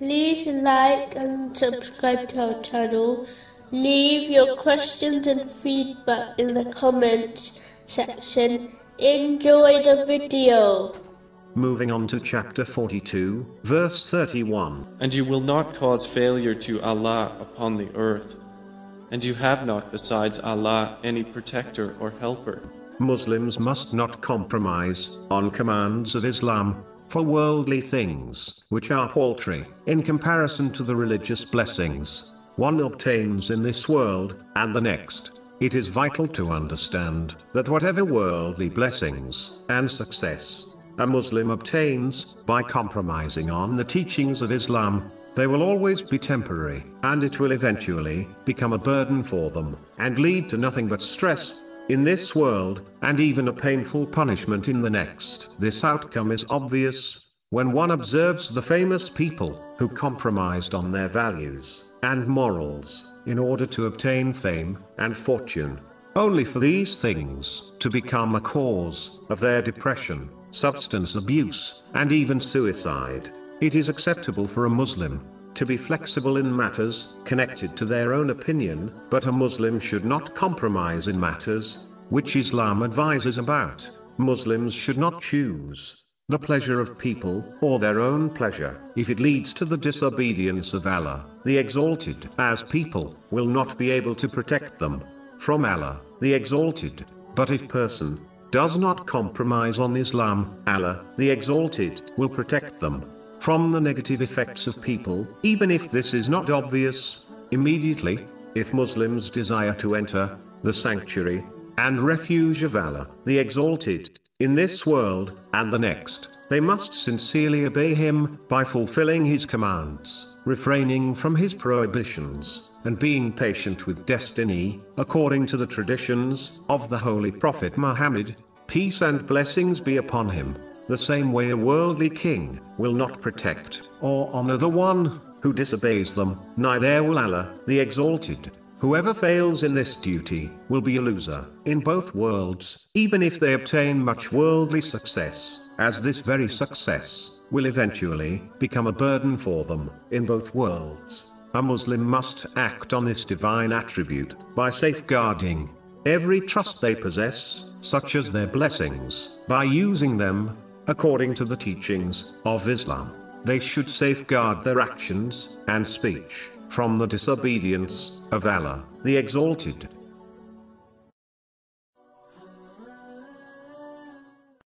like and subscribe to our channel. Leave your questions and feedback in the comments section. Enjoy the video. Moving on to chapter 42, verse 31. And you will not cause failure to Allah upon the earth. And you have not besides Allah any protector or helper. Muslims must not compromise on commands of Islam for worldly things, which are paltry in comparison to the religious blessings one obtains in this world and the next. It is vital to understand that whatever worldly blessings and success a Muslim obtains by compromising on the teachings of Islam, they will always be temporary, and it will eventually become a burden for them, and lead to nothing but stress in this world, and even a painful punishment in the next. This outcome is obvious when one observes the famous people who compromised on their values and morals in order to obtain fame and fortune, only for these things to become a cause of their depression substance abuse, and even suicide. It is acceptable for a Muslim to be flexible in matters connected to their own opinion, but a Muslim should not compromise in matters which Islam advises about. Muslims should not choose the pleasure of people or their own pleasure if it leads to the disobedience of Allah, the Exalted, as people will not be able to protect them from Allah, the Exalted. But if person does not compromise on Islam, Allah, the Exalted, will protect them from the negative effects of people, even if this is not obvious immediately. If Muslims desire to enter the sanctuary and refuge of Allah, the Exalted, in this world and the next, they must sincerely obey Him by fulfilling His commands, refraining from His prohibitions and being patient with destiny, according to the traditions of the Holy Prophet Muhammad, peace and blessings be upon him, the same way a worldly king will not protect or honor the one who disobeys them, neither will Allah, the Exalted. Whoever fails in this duty will be a loser in both worlds, even if they obtain much worldly success, as this very success will eventually become a burden for them in both worlds. A Muslim must act on this divine attribute by safeguarding every trust they possess, such as their blessings, by using them according to the teachings of Islam. They should safeguard their actions and speech from the disobedience of Allah, the Exalted.